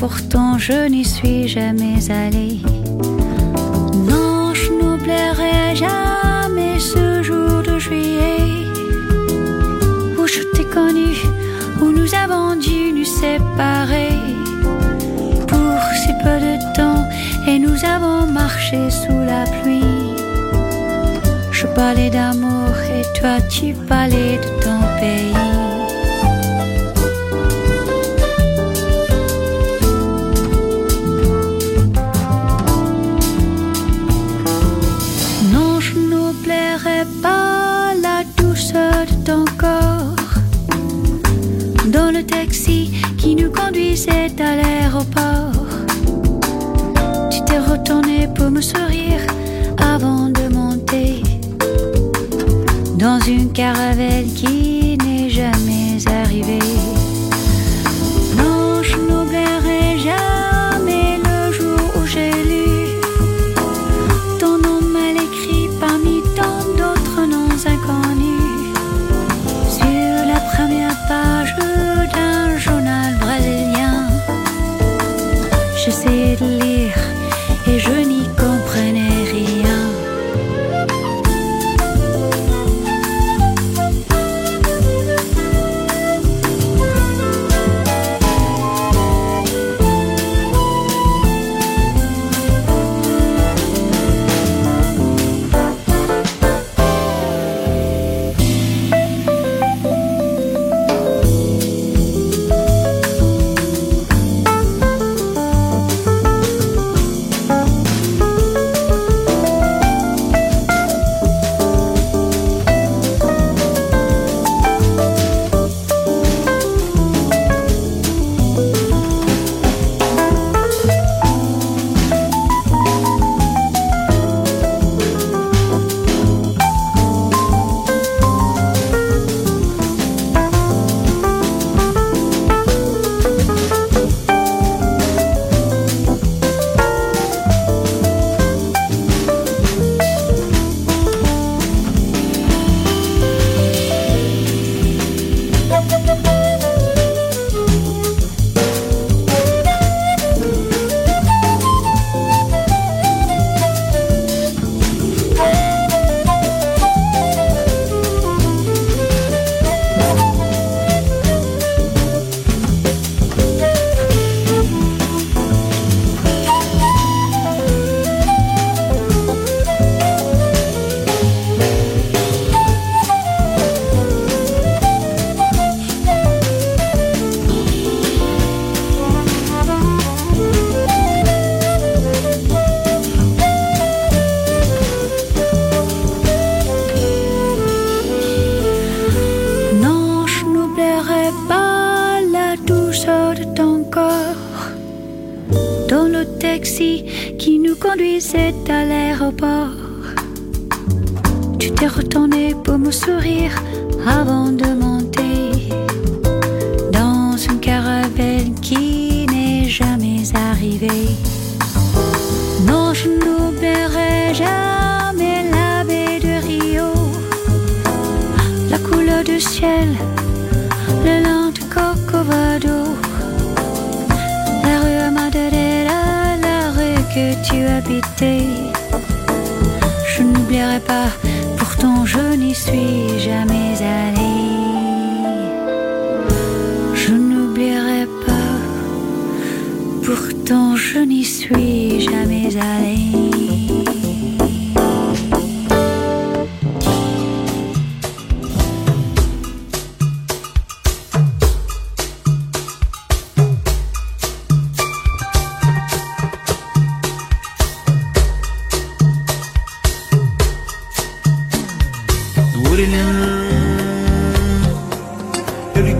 Pourtant je n'y suis jamais allée. Non, je n'oublierai jamais ce jour de juillet où je t'ai connu, où nous avons dû nous séparer pour si peu de temps et nous avons marché sous la pluie. Je parlais d'amour et toi tu parlais de ton pays. c'est à l'aéroport.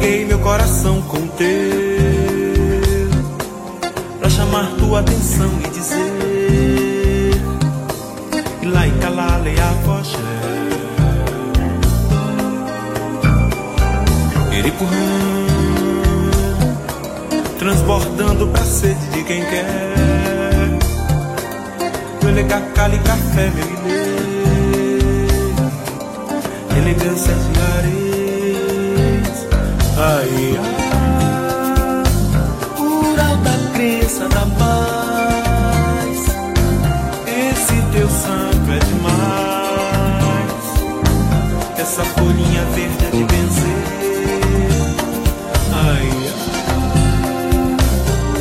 Peguei meu coração com teu Pra chamar tua atenção e dizer Ilaika lale avogé Iripurã Transbordando pra sede de quem quer. Ele é cacali café, meu ilê Elegância de areia ai, ai. Mural da crença da paz. Esse teu santo é demais. Essa folhinha verde é de vencer. Ai, ai.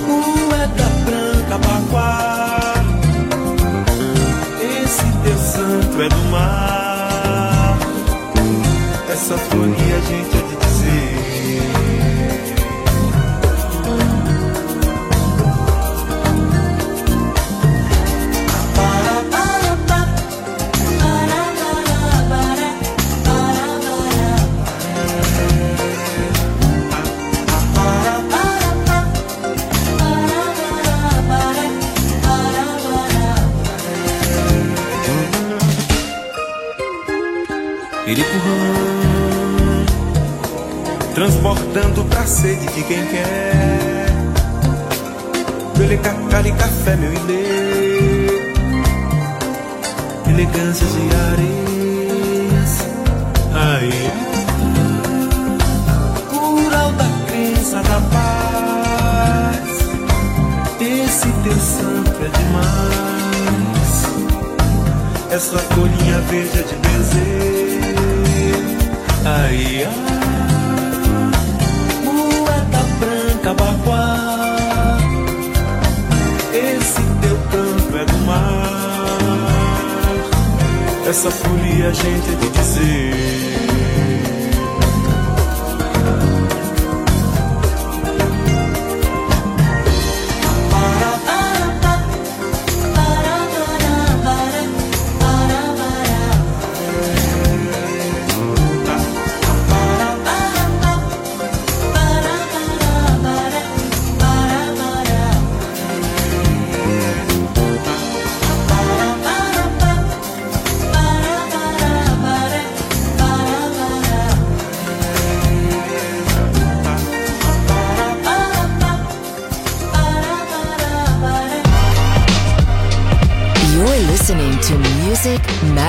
Moeda branca, baguá. Esse teu santo é do mar. Essa folhinha, gente, de quem quer. Bele cacá café, meu ilê, elegância de areia. Ai, Cural da crença da paz. Esse teu santo é demais. Essa folhinha verde é de benzer. Ai, ai. Tabaquá. Esse teu canto é do mar. Essa folia a gente é de dizer.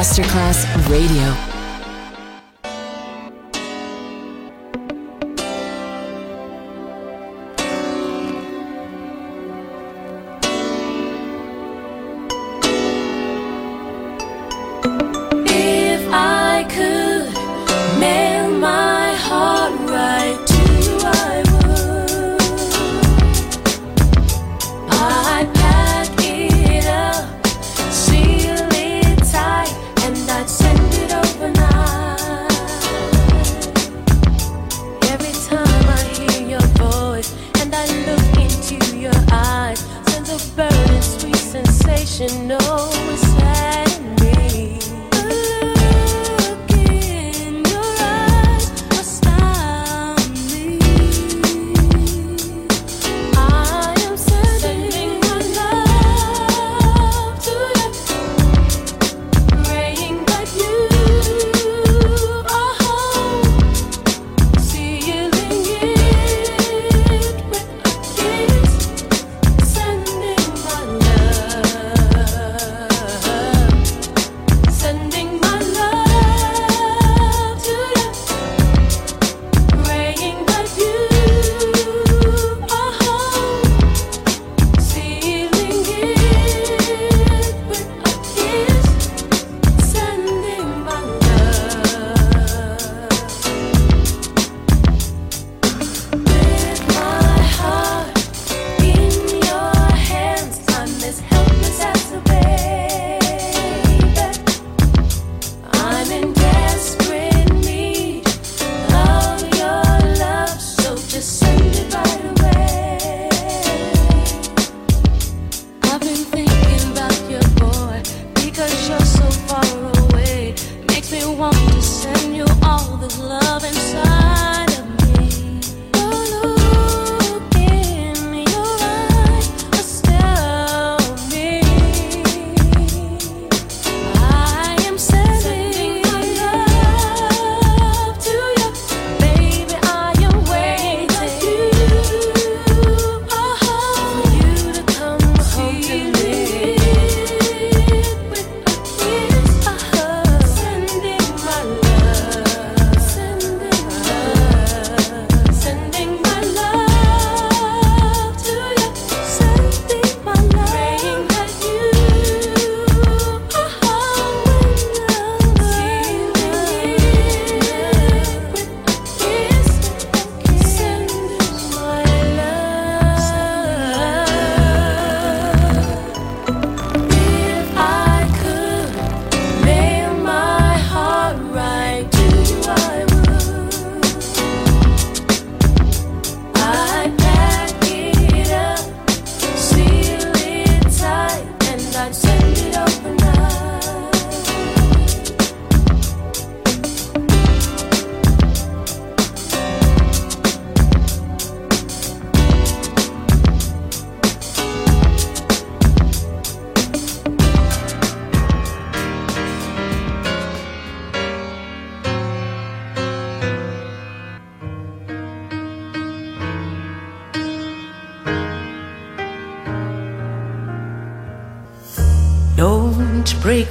Masterclass Radio.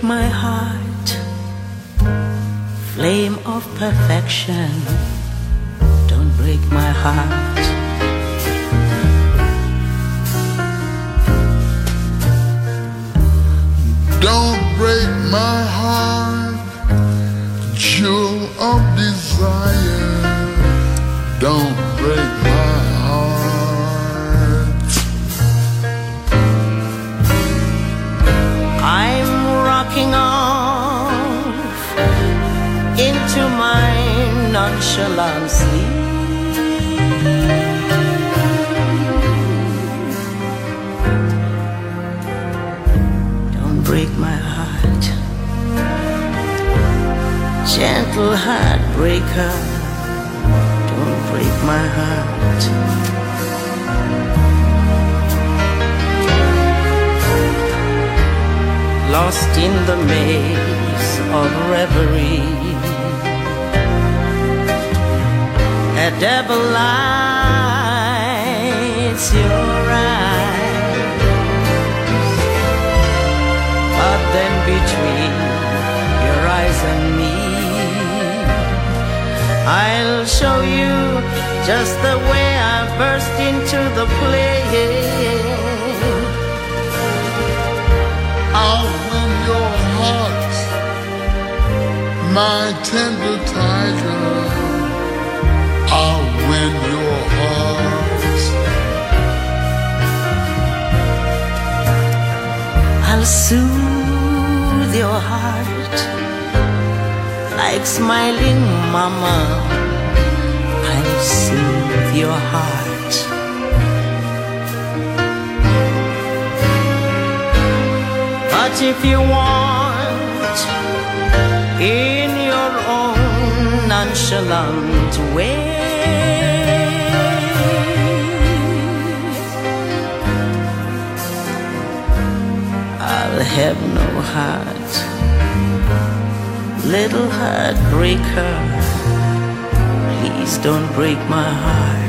My heart, lost in the maze of reverie. A devil lights your eyes, but then between your eyes and me, I'll show you just the way I burst into the play. My tender tiger. I'll win your heart. I'll soothe your heart like smiling mama. I'll soothe your heart. But if you want, in your own nonchalant way, I'll have no heart, little heartbreaker. Please don't break my heart.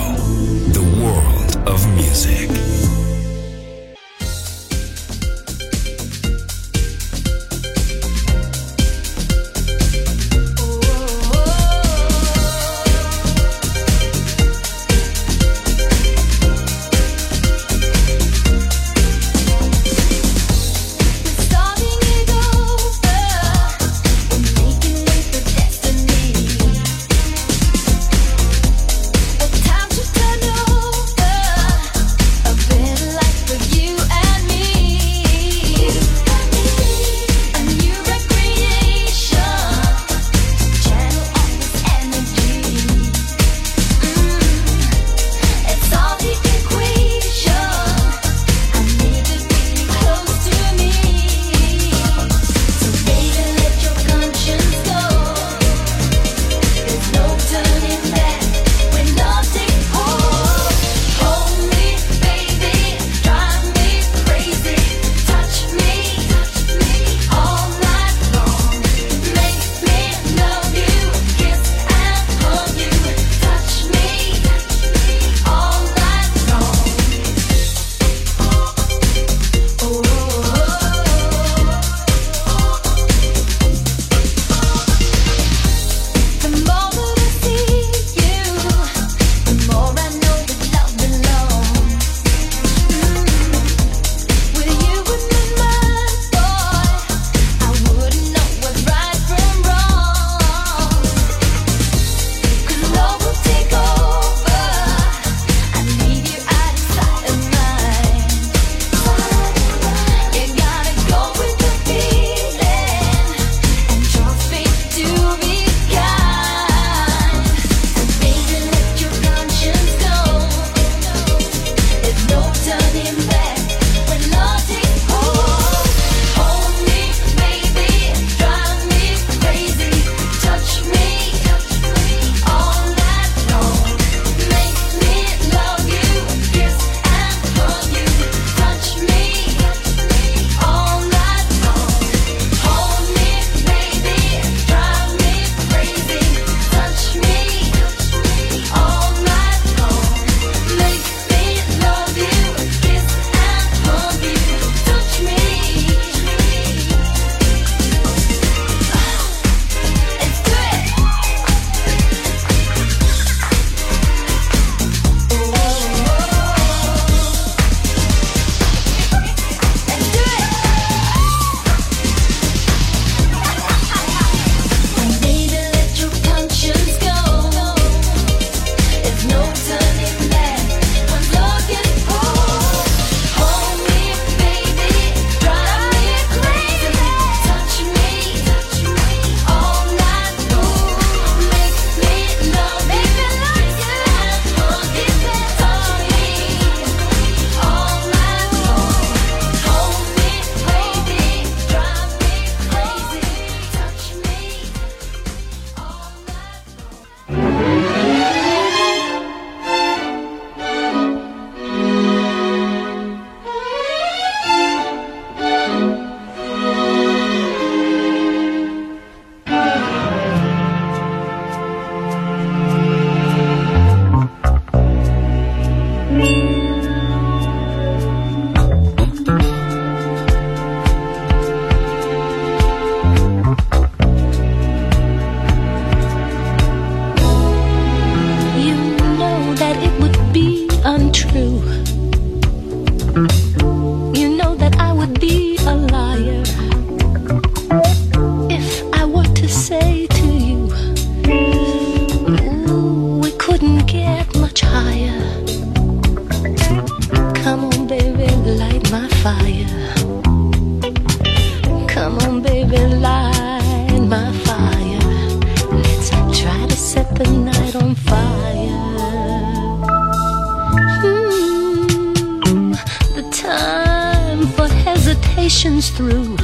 through.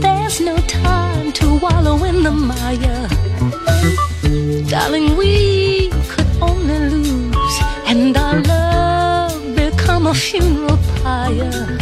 There's no time to wallow in the mire. Darling, we could only lose, and our love become a funeral pyre.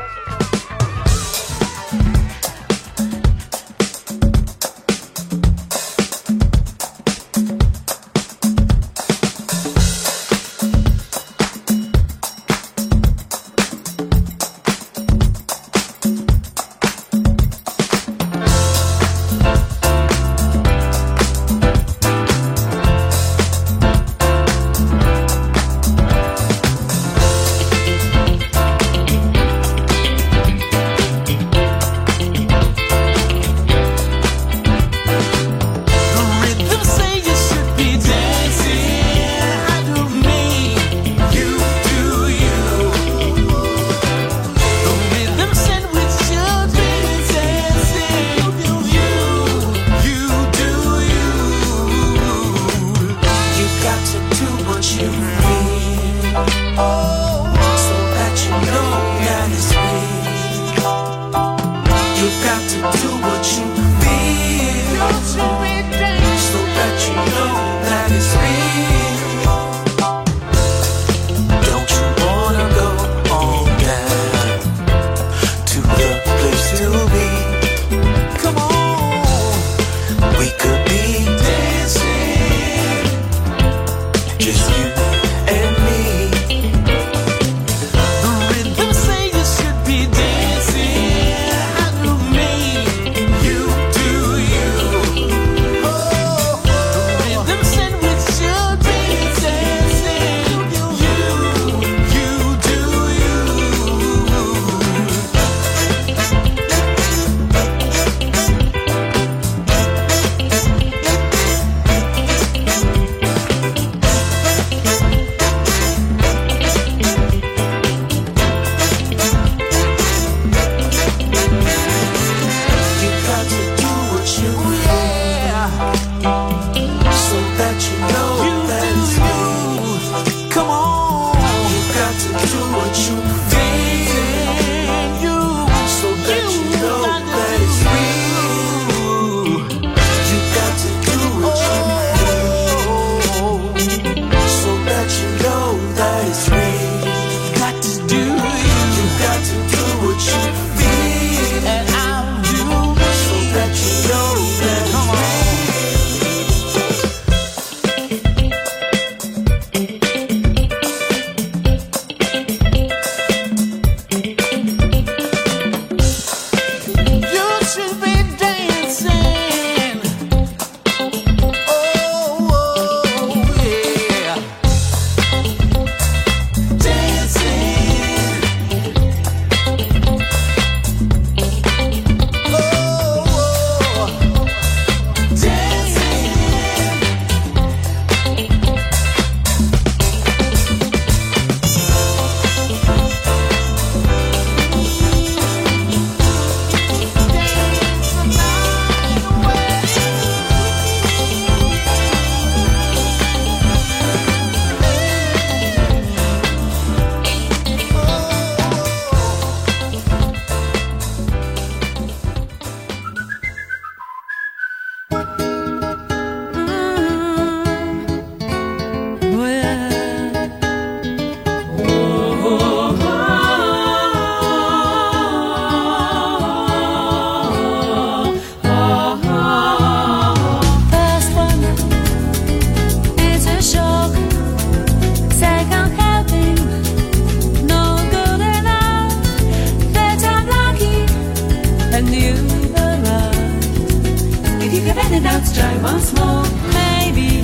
once more, maybe.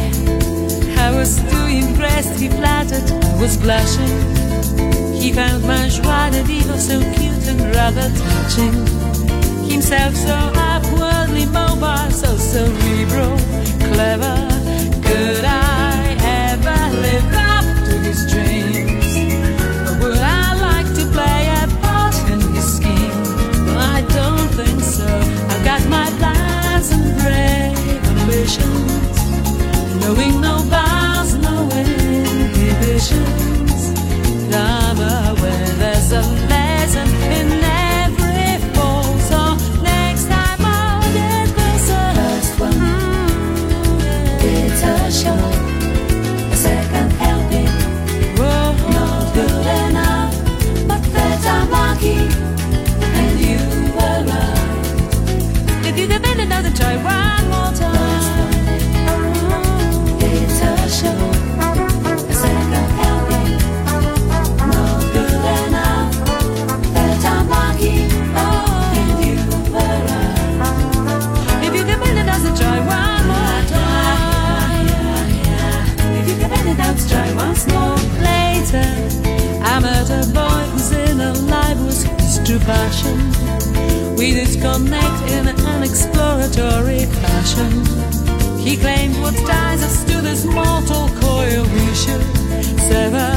I was too impressed, he flattered, I was blushing. He found my joie de vivre so cute and rather touching. Himself so upwardly mobile, so cerebral, clever. Could I ever live? knowing nobody. in an exploratory fashion. He claimed what ties us to this mortal coil we should sever.